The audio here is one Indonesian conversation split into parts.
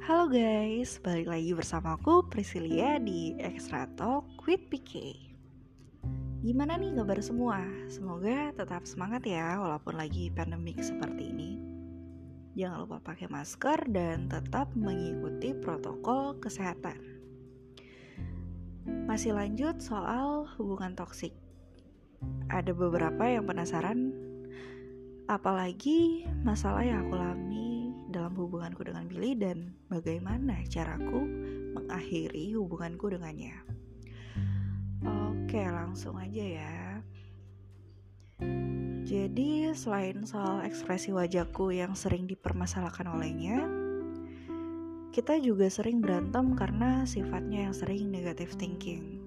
Halo guys, balik lagi bersamaku Priscilia di Extra Talk with PK Gimana nih kabar semua? Semoga tetap semangat ya walaupun lagi pandemik seperti ini. Jangan lupa pakai masker dan tetap mengikuti protokol kesehatan. Masih lanjut soal hubungan toksik. Ada beberapa yang penasaran Apalagi masalah yang aku alami hubunganku dengan Billy dan bagaimana caraku mengakhiri hubunganku dengannya. Oke, langsung aja ya. Jadi, selain soal ekspresi wajahku yang sering dipermasalahkan olehnya, kita juga sering berantem karena sifatnya yang sering negative thinking.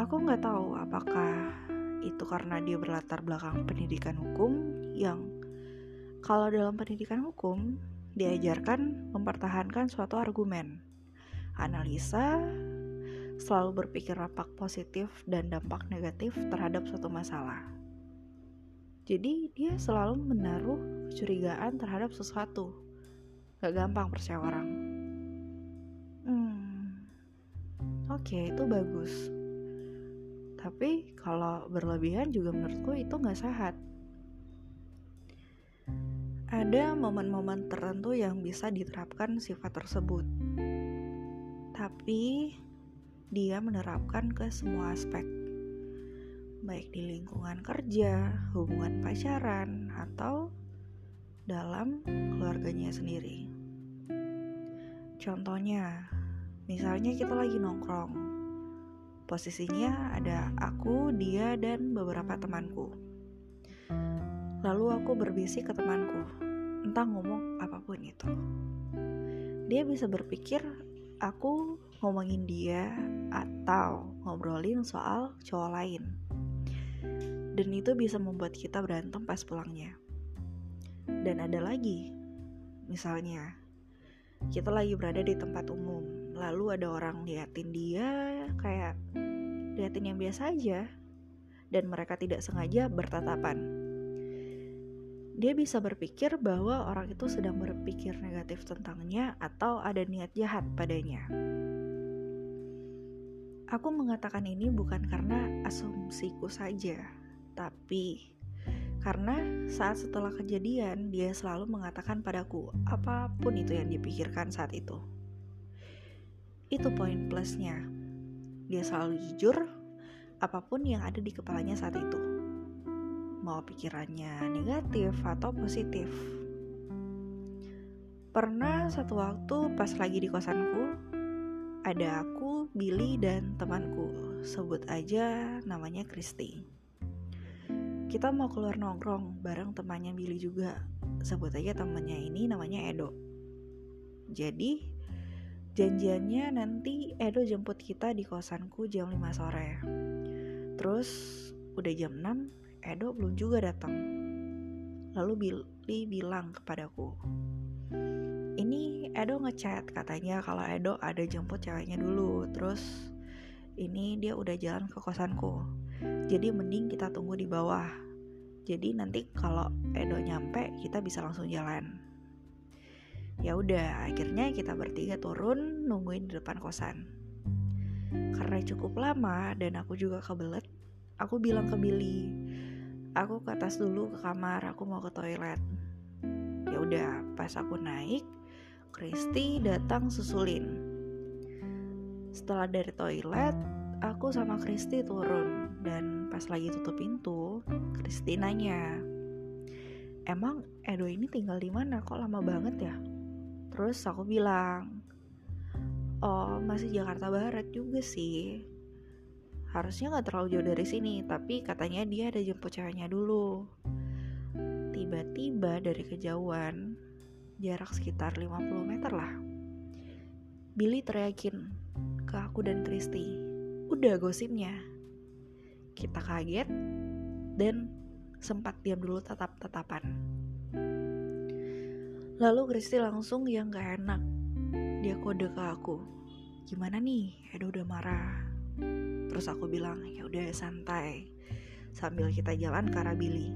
Aku nggak tahu apakah itu karena dia berlatar belakang pendidikan hukum yang kalau dalam pendidikan hukum diajarkan mempertahankan suatu argumen, analisa, selalu berpikir dampak positif dan dampak negatif terhadap suatu masalah. Jadi dia selalu menaruh kecurigaan terhadap sesuatu. Gak gampang percaya orang. Hmm, oke okay, itu bagus tapi kalau berlebihan juga menurutku itu nggak sehat ada momen-momen tertentu yang bisa diterapkan sifat tersebut tapi dia menerapkan ke semua aspek baik di lingkungan kerja, hubungan pacaran, atau dalam keluarganya sendiri. Contohnya, misalnya kita lagi nongkrong, Posisinya ada aku, dia, dan beberapa temanku. Lalu aku berbisik ke temanku, entah ngomong apa pun itu. Dia bisa berpikir aku ngomongin dia atau ngobrolin soal cowok lain. Dan itu bisa membuat kita berantem pas pulangnya. Dan ada lagi, misalnya kita lagi berada di tempat umum lalu ada orang liatin dia kayak liatin yang biasa aja dan mereka tidak sengaja bertatapan dia bisa berpikir bahwa orang itu sedang berpikir negatif tentangnya atau ada niat jahat padanya. Aku mengatakan ini bukan karena asumsiku saja, tapi karena saat setelah kejadian dia selalu mengatakan padaku apa pun itu yang dipikirkan saat itu. Itu poin plusnya. Dia selalu jujur apa pun yang ada di kepalanya saat itu. Mau pikirannya negatif atau positif. Pernah satu waktu pas lagi di kosanku, ada aku, Billy, dan temanku. Sebut aja namanya Kristi. Kita mau keluar nongkrong bareng temannya Billy juga. Sebut aja temannya ini namanya Edo. Jadi Janjiannya nanti Edo jemput kita di kosanku jam 5 sore. Terus udah jam 6, Edo belum juga datang. Lalu Billy bilang kepadaku, ini Edo ngechat katanya kalau Edo ada jemput ceweknya dulu. Terus ini dia udah jalan ke kosanku. Jadi mending kita tunggu di bawah. Jadi nanti kalau Edo nyampe kita bisa langsung jalan ya udah akhirnya kita bertiga turun nungguin di depan kosan karena cukup lama dan aku juga kebelet aku bilang ke Billy aku ke atas dulu ke kamar aku mau ke toilet. Ya udah pas aku naik Kristi datang susulin. Setelah dari toilet aku sama Kristi turun. Dan pas lagi tutup pintu Kristi nanya emang Edo ini tinggal di mana? Kok lama banget ya? Terus aku bilang, oh masih Jakarta Barat juga sih. Harusnya gak terlalu jauh dari sini, tapi katanya dia ada jemput ceweknya dulu. Tiba-tiba dari kejauhan, jarak sekitar 50 meter lah. Billy teriakin ke aku dan Kristi, udah gosipnya. Kita kaget dan sempat diam dulu tatap-tatapan. Lalu Kristi langsung yang gak enak. Dia kode ke aku. Gimana nih? Edo udah marah. Terus aku bilang, ya udah santai. Sambil kita jalan ke arah Billy.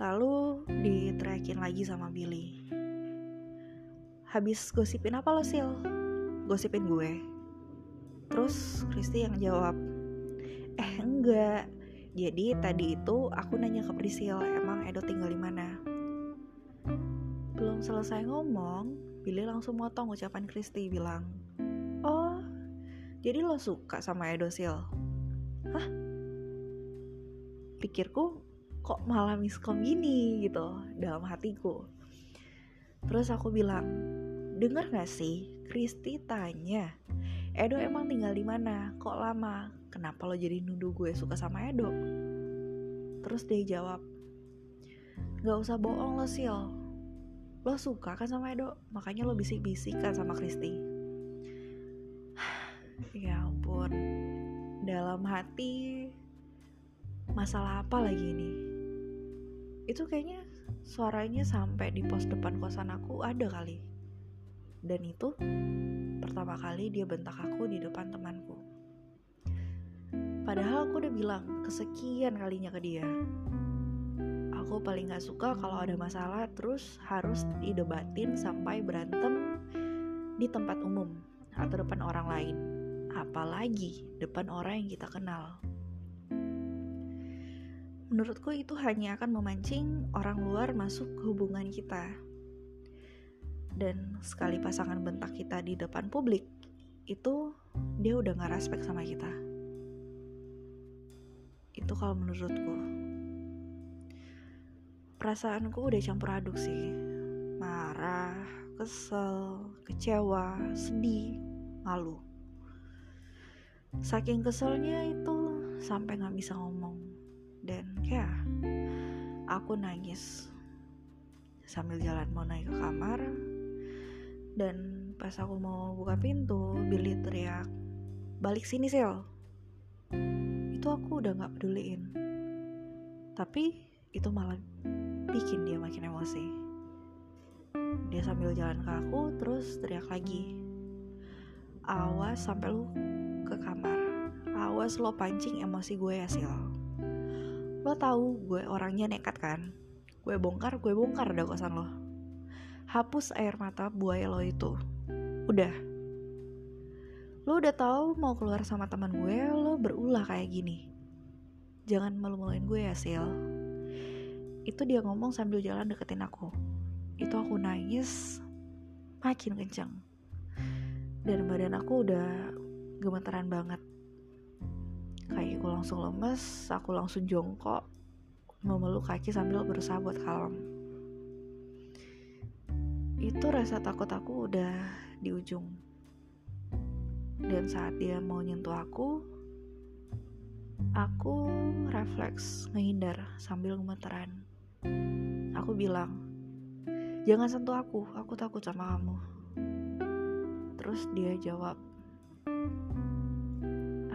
Lalu diteriakin lagi sama Billy. habis gosipin apa lo sil gosipin gue terus Kristi yang jawab eh enggak jadi tadi itu aku nanya ke Prisil emang Edo tinggal di mana belum selesai ngomong Billy langsung motong ucapan Kristi bilang oh jadi lo suka sama Edo sil hah pikirku kok malah miskom gini gitu dalam hatiku terus aku bilang denger gak sih Kristi tanya, Edo emang tinggal di mana? Kok lama? Kenapa lo jadi nuduh gue suka sama Edo? Terus dia jawab, Gak usah bohong lo Sil Lo suka kan sama Edo? Makanya lo bisik-bisik kan sama Kristi Ya ampun Dalam hati Masalah apa lagi ini? Itu kayaknya suaranya sampai di pos depan kosan aku ada kali dan itu pertama kali dia bentak aku di depan temanku. Padahal aku udah bilang kesekian kalinya ke dia. Aku paling gak suka kalau ada masalah terus harus didebatin sampai berantem di tempat umum atau depan orang lain. Apalagi depan orang yang kita kenal. Menurutku itu hanya akan memancing orang luar masuk ke hubungan kita. Dan sekali pasangan bentak kita di depan publik itu dia udah gak respect sama kita. Itu kalau menurutku. Perasaanku udah campur aduk sih. Marah kesel kecewa sedih malu saking keselnya itu sampai nggak bisa ngomong. Dan ya aku nangis sambil jalan mau naik ke kamar. Dan pas aku mau buka pintu Billy teriak balik sini sel. Itu aku udah gak peduliin. Tapi itu malah bikin dia makin emosi. Dia sambil jalan ke aku terus teriak lagi awas sampai lu ke kamar awas lo pancing emosi gue ya sil lo tahu gue orangnya nekat kan gue bongkar gue bongkar ada kosan lo hapus air mata buaya lo itu. Udah. Lo udah tahu mau keluar sama teman gue, lo berulah kayak gini. Jangan malu-maluin gue ya, Sil. Itu dia ngomong sambil jalan deketin aku. Itu aku nangis makin kenceng. Dan badan aku udah gemetaran banget. Kayak aku langsung lemes, aku langsung jongkok, memeluk kaki sambil berusaha buat kalem. Itu rasa takut aku udah di ujung. Dan saat dia mau nyentuh aku aku refleks ngehindar sambil gemeteran. Aku bilang jangan sentuh aku aku takut sama kamu. Terus dia jawab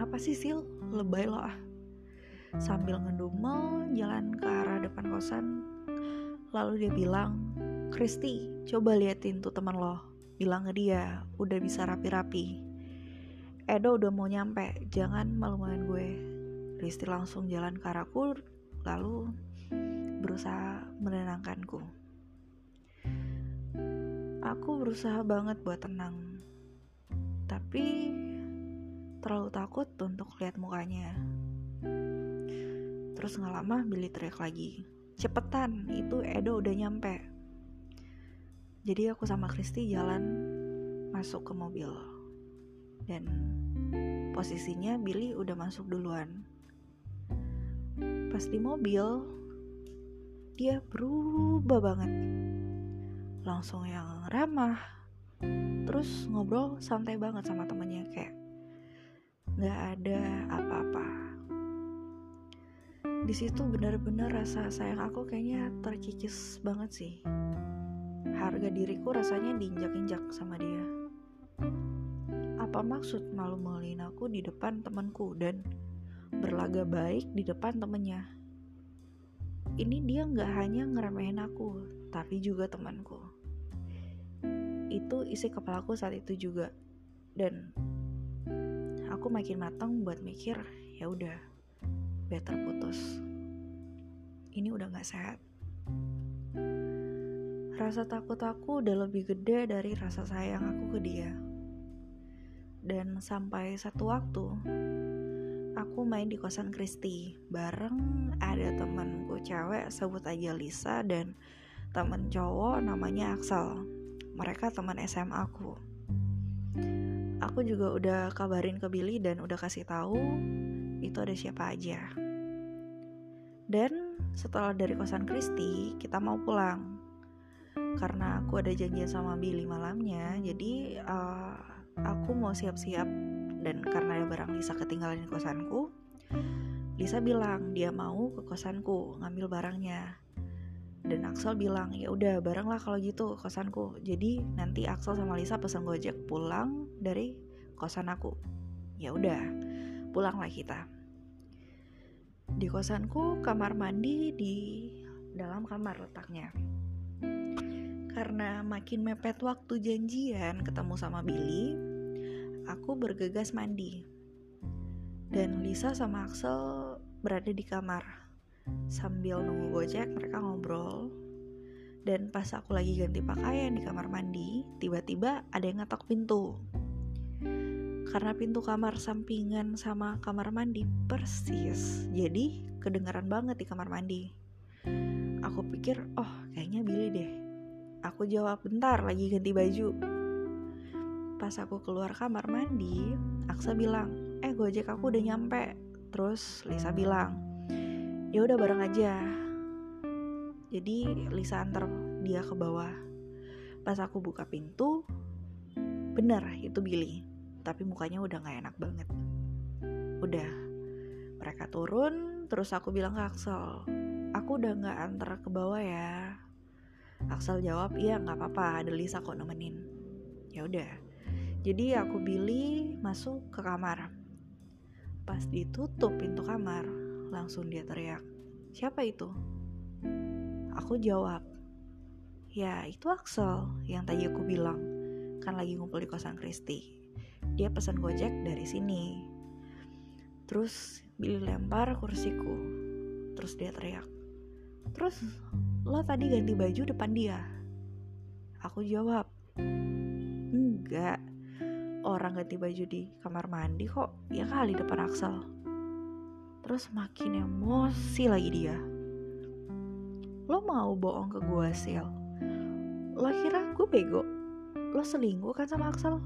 apa sih sil lebay lo ah sambil ngedumel jalan ke arah depan kosan lalu dia bilang Kristi, coba liatin tuh teman lo. Bilang ke dia, udah bisa rapi-rapi. Edo udah mau nyampe, jangan malu-maluin gue. Kristi langsung jalan ke arahku, lalu berusaha menenangkanku. Aku berusaha banget buat tenang, tapi terlalu takut untuk lihat mukanya. Terus nggak lama Billy teriak lagi, cepetan, itu Edo udah nyampe. Jadi aku sama Kristi jalan masuk ke mobil. Dan posisinya Billy udah masuk duluan. Pas di mobil, dia berubah banget. Langsung yang ramah. Terus ngobrol santai banget sama temennya kayak nggak ada apa-apa. Di situ bener-bener rasa sayang aku kayaknya terkikis banget sih harga diriku rasanya diinjak-injak sama dia. Apa maksud malu maluin aku di depan temanku dan berlaga baik di depan temennya? Ini dia nggak hanya ngeremehin aku, tapi juga temanku. Itu isi kepalaku saat itu juga, dan aku makin matang buat mikir, ya udah, better putus. Ini udah nggak sehat Rasa takut aku udah lebih gede dari rasa sayang aku ke dia. Dan sampai satu waktu, aku main di kosan Kristi bareng ada temanku cewek sebut aja Lisa dan temen cowok namanya Axel. Mereka teman SMA aku. Aku juga udah kabarin ke Billy dan udah kasih tahu itu ada siapa aja. Dan setelah dari kosan Kristi, kita mau pulang. Karena aku ada janjian sama Billy malamnya jadi uh, aku mau siap-siap. Dan karena ada barang Lisa ketinggalan di kosanku Lisa bilang dia mau ke kosanku ngambil barangnya dan Axel bilang ya udah bareng lah kalau gitu kosanku jadi nanti Axel sama Lisa pesan gojek pulang dari kosan aku ya udah pulanglah kita di kosanku kamar mandi di dalam kamar letaknya karena makin mepet waktu janjian ketemu sama Billy, aku bergegas mandi. Dan Lisa sama Axel berada di kamar. Sambil nunggu gojek, mereka ngobrol. Dan pas aku lagi ganti pakaian di kamar mandi, tiba-tiba ada yang ngetok pintu. Karena pintu kamar sampingan sama kamar mandi persis, jadi kedengaran banget di kamar mandi. Aku pikir, oh kayaknya Billy deh Aku jawab bentar lagi ganti baju. Pas aku keluar kamar mandi, Aksa bilang, eh gojek aku udah nyampe. Terus Lisa bilang, ya udah bareng aja. Jadi Lisa antar dia ke bawah. Pas aku buka pintu, bener itu Billy. Tapi mukanya udah gak enak banget. Udah, mereka turun, terus aku bilang ke Axel, aku udah gak antar ke bawah ya Axel jawab, iya nggak apa-apa, ada Lisa kok nemenin. Ya udah. Jadi aku pilih masuk ke kamar. Pas ditutup pintu kamar, langsung dia teriak, siapa itu? Aku jawab, ya itu Axel yang tadi aku bilang, kan lagi ngumpul di kosan Kristi. Dia pesan gojek dari sini. Terus Billy lempar kursiku. Terus dia teriak. Terus lo tadi ganti baju depan dia? Aku jawab, enggak. Orang ganti baju di kamar mandi kok ya kali depan Axel. Terus makin emosi lagi dia. Lo mau bohong ke gue, Sil? Lo kira gue bego? Lo selingkuh kan sama Axel?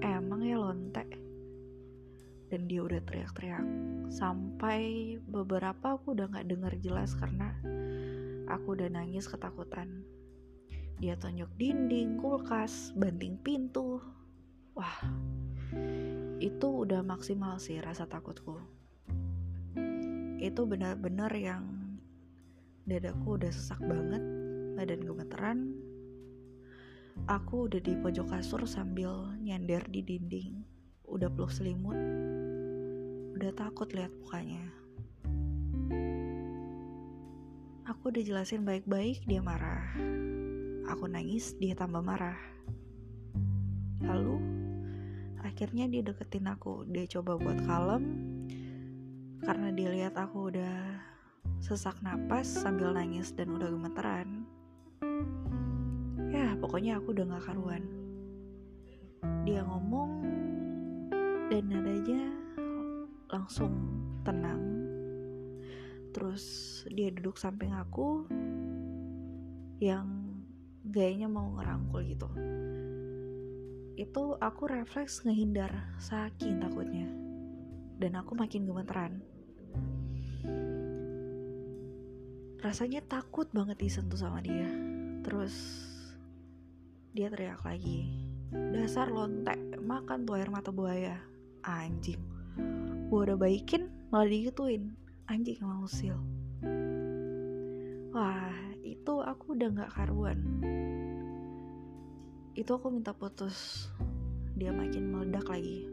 Emang ya lonte? Dan dia udah teriak-teriak. Sampai beberapa aku udah gak denger jelas karena Aku udah nangis ketakutan. Dia tonjok dinding, kulkas, banting pintu. Wah, itu udah maksimal sih rasa takutku. Itu benar-benar yang dadaku udah sesak banget, badan gemeteran. Aku udah di pojok kasur sambil nyender di dinding, udah peluk selimut, udah takut lihat mukanya. Aku udah jelasin baik-baik, dia marah. Aku nangis, dia tambah marah. Lalu, akhirnya dia deketin aku. Dia coba buat kalem, karena dia lihat aku udah sesak napas sambil nangis dan udah gemeteran. Ya, pokoknya aku udah gak karuan. Dia ngomong, dan nadanya langsung tenang terus dia duduk samping aku yang gayanya mau ngerangkul gitu itu aku refleks ngehindar saking takutnya dan aku makin gemeteran rasanya takut banget disentuh sama dia. Terus dia teriak lagi dasar lontek makan tuh air mata buaya. Anjing. Gue udah baikin malah digituin. Anjing emang usil. Wah itu aku udah gak karuan. Itu aku minta putus. Dia makin meledak lagi.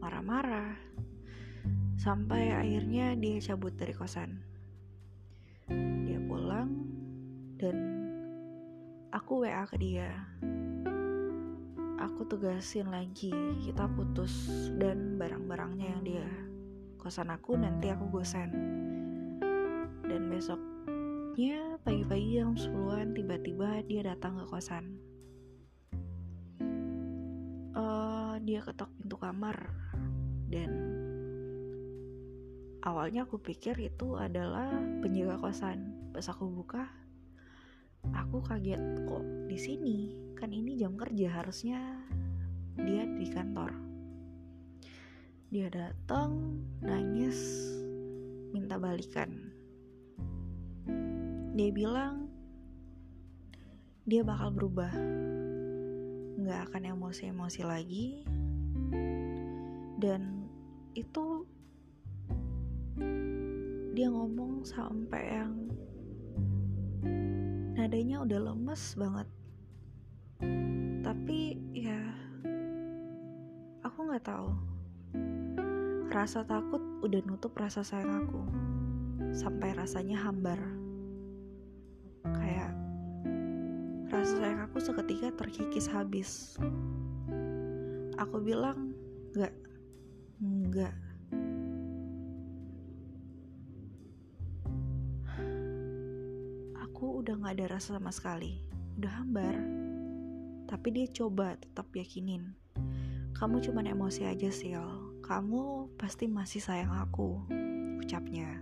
Marah-marah. Sampai akhirnya dia cabut dari kosan dan aku WA ke dia aku tugasin lagi kita putus dan barang-barangnya yang dia kosan aku nanti aku gosen dan besok Besoknya pagi-pagi jam 10-an tiba-tiba dia datang ke kosan. Uh, dia ketok pintu kamar dan awalnya aku pikir itu adalah penjaga kosan. Pas aku buka, aku kaget kok di sini? Kan ini jam kerja harusnya dia di kantor. Dia datang nangis minta balikan. Dia bilang dia bakal berubah. Nggak akan emosi-emosi lagi. Dan itu dia ngomong sampai yang nadanya udah lemes banget tapi ya aku nggak tahu rasa takut udah nutup rasa sayang aku sampai rasanya hambar Rasa sayang aku seketika terkikis habis. Aku bilang, enggak, enggak. Ada rasa sama sekali, udah hambar. Tapi dia coba tetap yakinin. Kamu cuma emosi aja, Sil. Kamu pasti masih sayang aku, ucapnya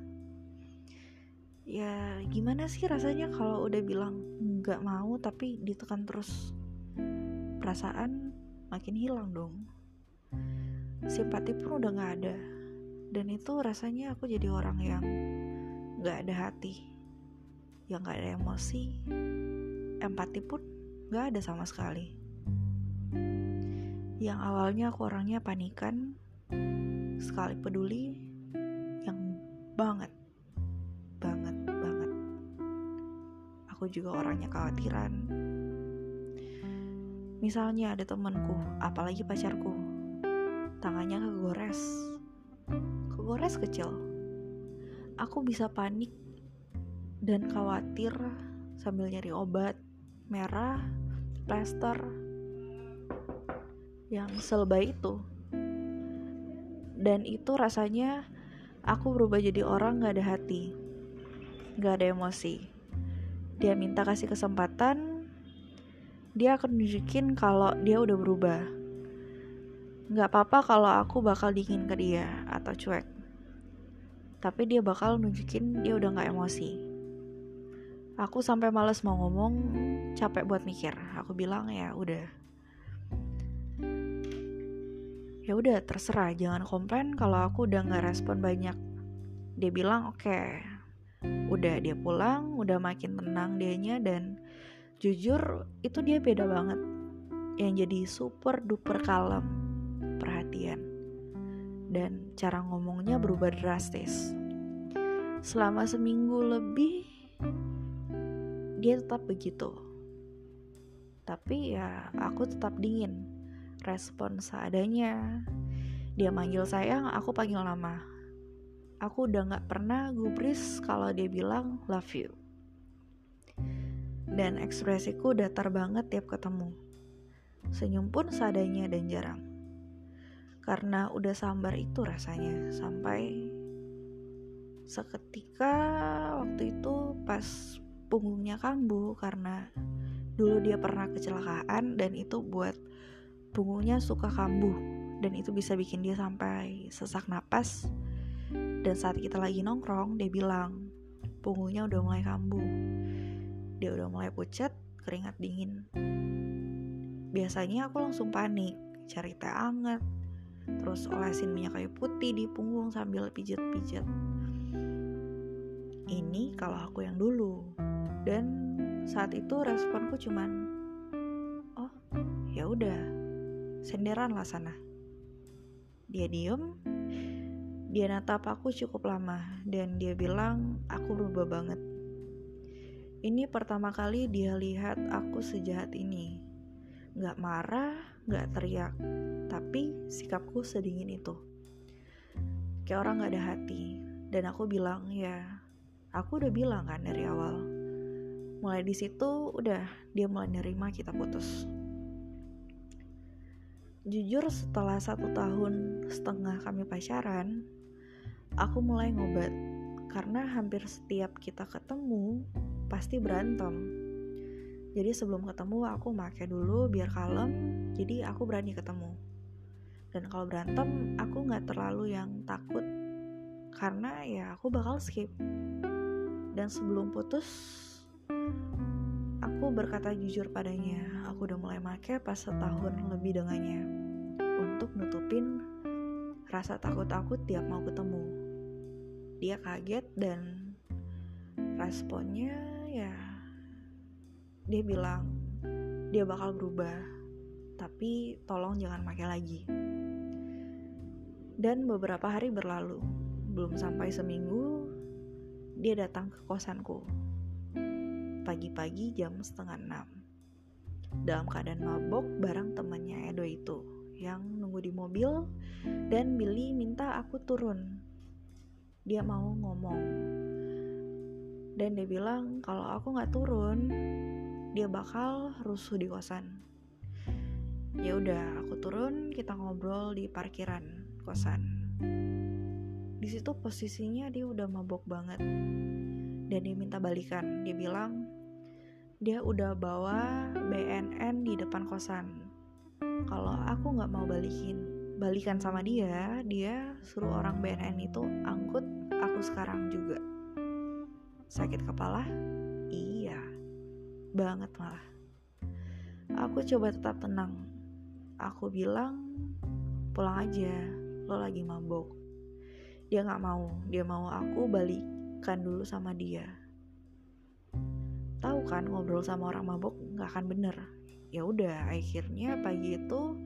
ya gimana sih rasanya kalau udah bilang nggak mau tapi ditekan terus perasaan makin hilang dong simpati pun udah nggak ada dan itu rasanya aku jadi orang yang nggak ada hati yang nggak ada emosi empati pun nggak ada sama sekali yang awalnya aku orangnya panikan sekali peduli yang banget aku juga orangnya khawatiran. Misalnya ada temanku, apalagi pacarku, tangannya kegores, kegores kecil. Aku bisa panik dan khawatir sambil nyari obat, merah, plaster, yang selebay itu. Dan itu rasanya aku berubah jadi orang gak ada hati, gak ada emosi dia minta kasih kesempatan, dia akan nunjukin kalau dia udah berubah. Gak apa-apa kalau aku bakal dingin ke dia atau cuek. Tapi dia bakal nunjukin dia udah gak emosi. Aku sampai males mau ngomong, capek buat mikir. Aku bilang ya udah. Ya udah terserah, jangan komplain kalau aku udah gak respon banyak. Dia bilang oke, okay, udah dia pulang udah makin tenang dianya dan jujur itu dia beda banget yang jadi super duper kalem perhatian dan cara ngomongnya berubah drastis selama seminggu lebih dia tetap begitu tapi ya aku tetap dingin respon seadanya dia manggil sayang aku panggil nama aku udah gak pernah gubris kalau dia bilang love you. Dan ekspresiku datar banget tiap ketemu. Senyum pun seadanya dan jarang. Karena udah sambar itu rasanya sampai seketika waktu itu pas punggungnya kambuh karena dulu dia pernah kecelakaan dan itu buat punggungnya suka kambuh dan itu bisa bikin dia sampai sesak napas dan saat kita lagi nongkrong, dia bilang, punggungnya udah mulai kambuh. Dia udah mulai pucat, keringat dingin. Biasanya aku langsung panik, cari teh anget, terus olesin minyak kayu putih di punggung sambil pijat-pijat. Ini kalau aku yang dulu. Dan saat itu responku cuman, oh ya udah, senderan lah sana. Dia diem, dia natap aku cukup lama dan dia bilang aku berubah banget. Ini pertama kali dia lihat aku sejahat ini. Gak marah, gak teriak, tapi sikapku sedingin itu. Kayak orang gak ada hati. Dan aku bilang, ya aku udah bilang kan dari awal. Mulai di situ udah dia mulai nerima kita putus. Jujur setelah satu tahun setengah kami pacaran, aku mulai ngobat. Karena hampir setiap kita ketemu pasti berantem. Jadi sebelum ketemu aku make dulu biar kalem jadi aku berani ketemu. Dan kalau berantem aku nggak terlalu yang takut karena ya aku bakal skip. Dan sebelum putus aku berkata jujur padanya aku udah mulai make pas setahun lebih dengannya. Untuk nutupin rasa takut-takut tiap mau ketemu. Dia kaget dan responnya ya dia bilang dia bakal berubah tapi tolong jangan pakai lagi. Dan beberapa hari berlalu belum sampai seminggu dia datang ke kosanku pagi-pagi jam setengah enam. Dalam keadaan mabok bareng temannya Edo itu yang nunggu di mobil dan Billy minta aku turun. Dia mau ngomong. Dan dia bilang kalau aku nggak turun dia bakal rusuh di kosan. Ya udah aku turun kita ngobrol di parkiran kosan. Di situ posisinya dia udah mabok banget. Dan dia minta balikan. Dia bilang dia udah bawa BNN di depan kosan. Kalau aku nggak mau balikin balikan sama dia dia suruh orang BNN itu angkut aku sekarang juga. Sakit kepala? Iya. Banget malah. Aku coba tetap tenang. Aku bilang pulang aja lo lagi mabok. Dia nggak mau. Dia mau aku balikan dulu sama dia tahu kan ngobrol sama orang mabok nggak akan bener ya udah akhirnya pagi itu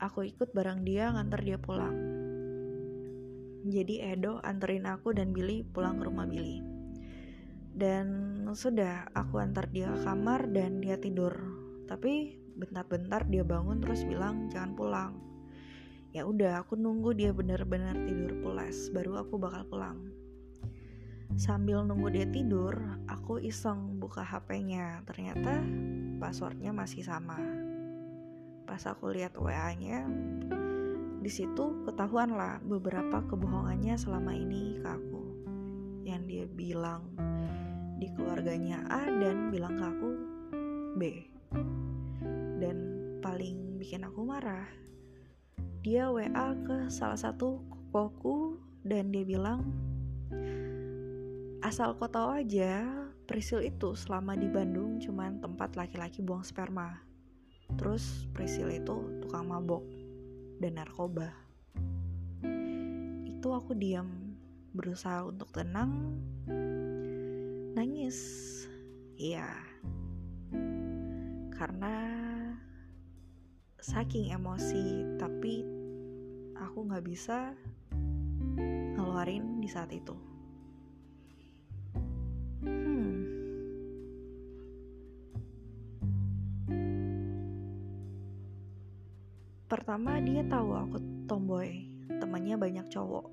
aku ikut bareng dia nganter dia pulang. Jadi Edo anterin aku dan Billy pulang ke rumah Billy. Dan sudah aku antar dia ke kamar dan dia tidur. Tapi bentar-bentar dia bangun terus bilang jangan pulang. Ya udah aku nunggu dia benar-benar tidur pulas baru aku bakal pulang. Sambil nunggu dia tidur, aku iseng buka HP-nya. Ternyata passwordnya masih sama. Pas aku lihat WA-nya di situ ketahuan lah beberapa kebohongannya selama ini ke aku. Yang dia bilang di keluarganya A dan bilang ke aku B. Dan paling bikin aku marah dia WA ke salah satu kokoku dan dia bilang asal kau tahu aja Prisil itu selama di Bandung cuman tempat laki-laki buang sperma Terus Priscilla itu tukang mabok dan narkoba. Itu aku diam, berusaha untuk tenang, nangis. Iya, karena saking emosi, tapi aku nggak bisa ngeluarin di saat itu. Pertama dia tahu aku tomboy, temannya banyak cowok.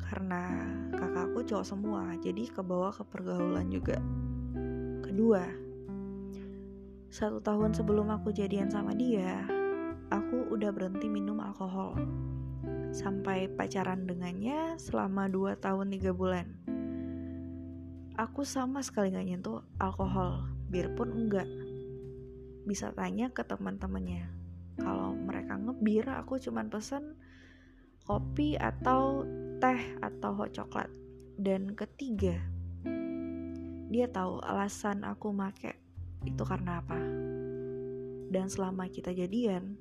Karena kakakku cowok semua, jadi kebawa ke pergaulan juga. Kedua, satu tahun sebelum aku jadian sama dia, aku udah berhenti minum alkohol. Sampai pacaran dengannya selama 2 tahun 3 bulan. Aku sama sekali gak nyentuh alkohol, biarpun enggak. Bisa tanya ke teman-temannya kalau ngebir aku cuman pesen kopi atau teh atau hot coklat. Dan ketiga dia tahu alasan aku make itu karena apa. Dan selama kita jadian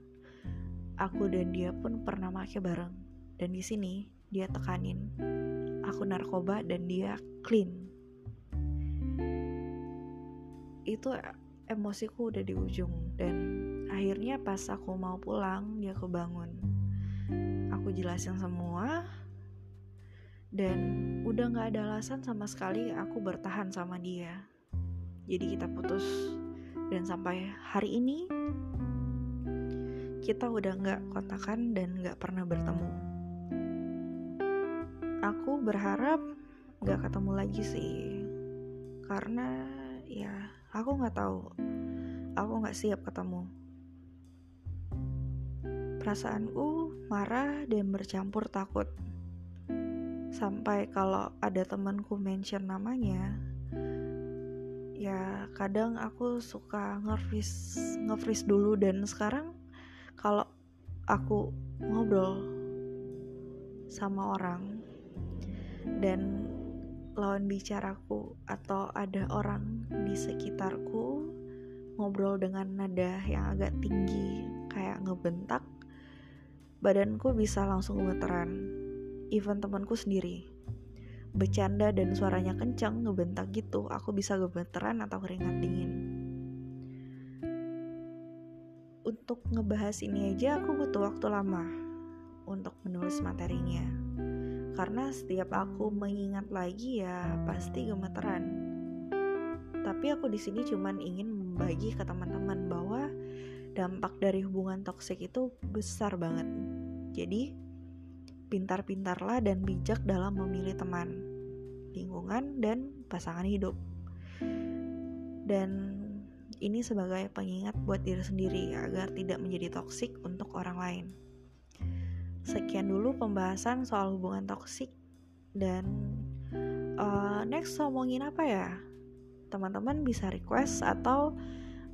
aku dan dia pun pernah make bareng. Dan di sini dia tekanin aku narkoba dan dia clean. Itu emosiku udah di ujung dan akhirnya pas aku mau pulang dia kebangun. Aku jelasin semua dan udah gak ada alasan sama sekali aku bertahan sama dia. Jadi kita putus dan sampai hari ini kita udah gak kontakan dan gak pernah bertemu. Aku berharap gak ketemu lagi sih karena ya aku nggak tahu. Aku nggak siap ketemu perasaanku marah dan bercampur takut. Sampai kalau ada temanku mention namanya ya kadang aku suka nge-freeze nge dulu dan sekarang kalau aku ngobrol sama orang dan lawan bicaraku atau ada orang di sekitarku ngobrol dengan nada yang agak tinggi kayak ngebentak badanku bisa langsung gemeteran. Even temanku sendiri. Bercanda dan suaranya kencang ngebentak gitu aku bisa gemeteran atau keringat dingin. Untuk ngebahas ini aja aku butuh waktu lama untuk menulis materinya. Karena setiap aku mengingat lagi ya pasti gemeteran. Tapi aku di sini cuman ingin membagi ke teman-teman bahwa dampak dari hubungan toksik itu besar banget jadi pintar-pintarlah dan bijak dalam memilih teman, lingkungan, dan pasangan hidup. Dan ini sebagai pengingat buat diri sendiri agar tidak menjadi toksik untuk orang lain. Sekian dulu pembahasan soal hubungan toksik dan uh, next ngomongin apa ya? Teman-teman bisa request atau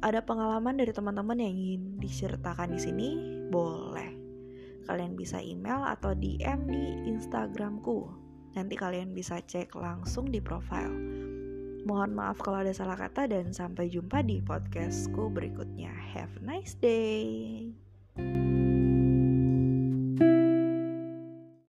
ada pengalaman dari teman-teman yang ingin diceritakan di sini, boleh. Kalian bisa email atau DM di Instagramku. Nanti kalian bisa cek langsung di profile. Mohon maaf kalau ada salah kata dan sampai jumpa di podcastku berikutnya. Have a nice day.